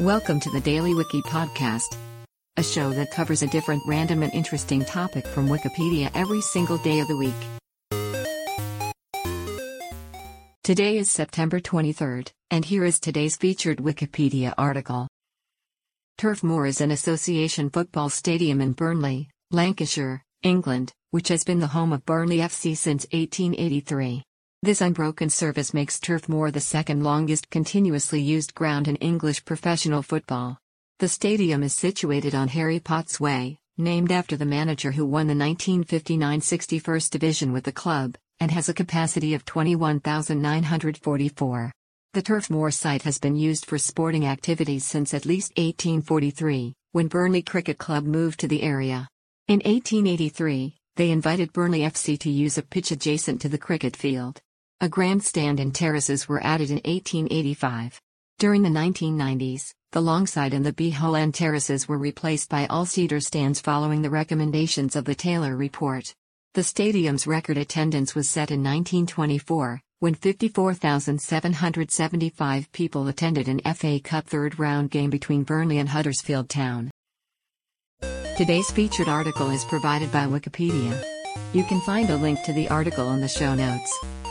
Welcome to the Daily Wiki Podcast, a show that covers a different random and interesting topic from Wikipedia every single day of the week. Today is September 23rd, and here is today's featured Wikipedia article. Turf Moor is an association football stadium in Burnley, Lancashire, England, which has been the home of Burnley FC since 1883. This unbroken service makes Turf Moor the second longest continuously used ground in English professional football. The stadium is situated on Harry Potts Way, named after the manager who won the 1959 61st Division with the club, and has a capacity of 21,944. The Turf Moor site has been used for sporting activities since at least 1843, when Burnley Cricket Club moved to the area. In 1883, they invited Burnley FC to use a pitch adjacent to the cricket field. A grandstand and terraces were added in 1885. During the 1990s, the longside and the end terraces were replaced by all-seater stands following the recommendations of the Taylor Report. The stadium's record attendance was set in 1924, when 54,775 people attended an FA Cup third round game between Burnley and Huddersfield Town. Today's featured article is provided by Wikipedia. You can find a link to the article in the show notes.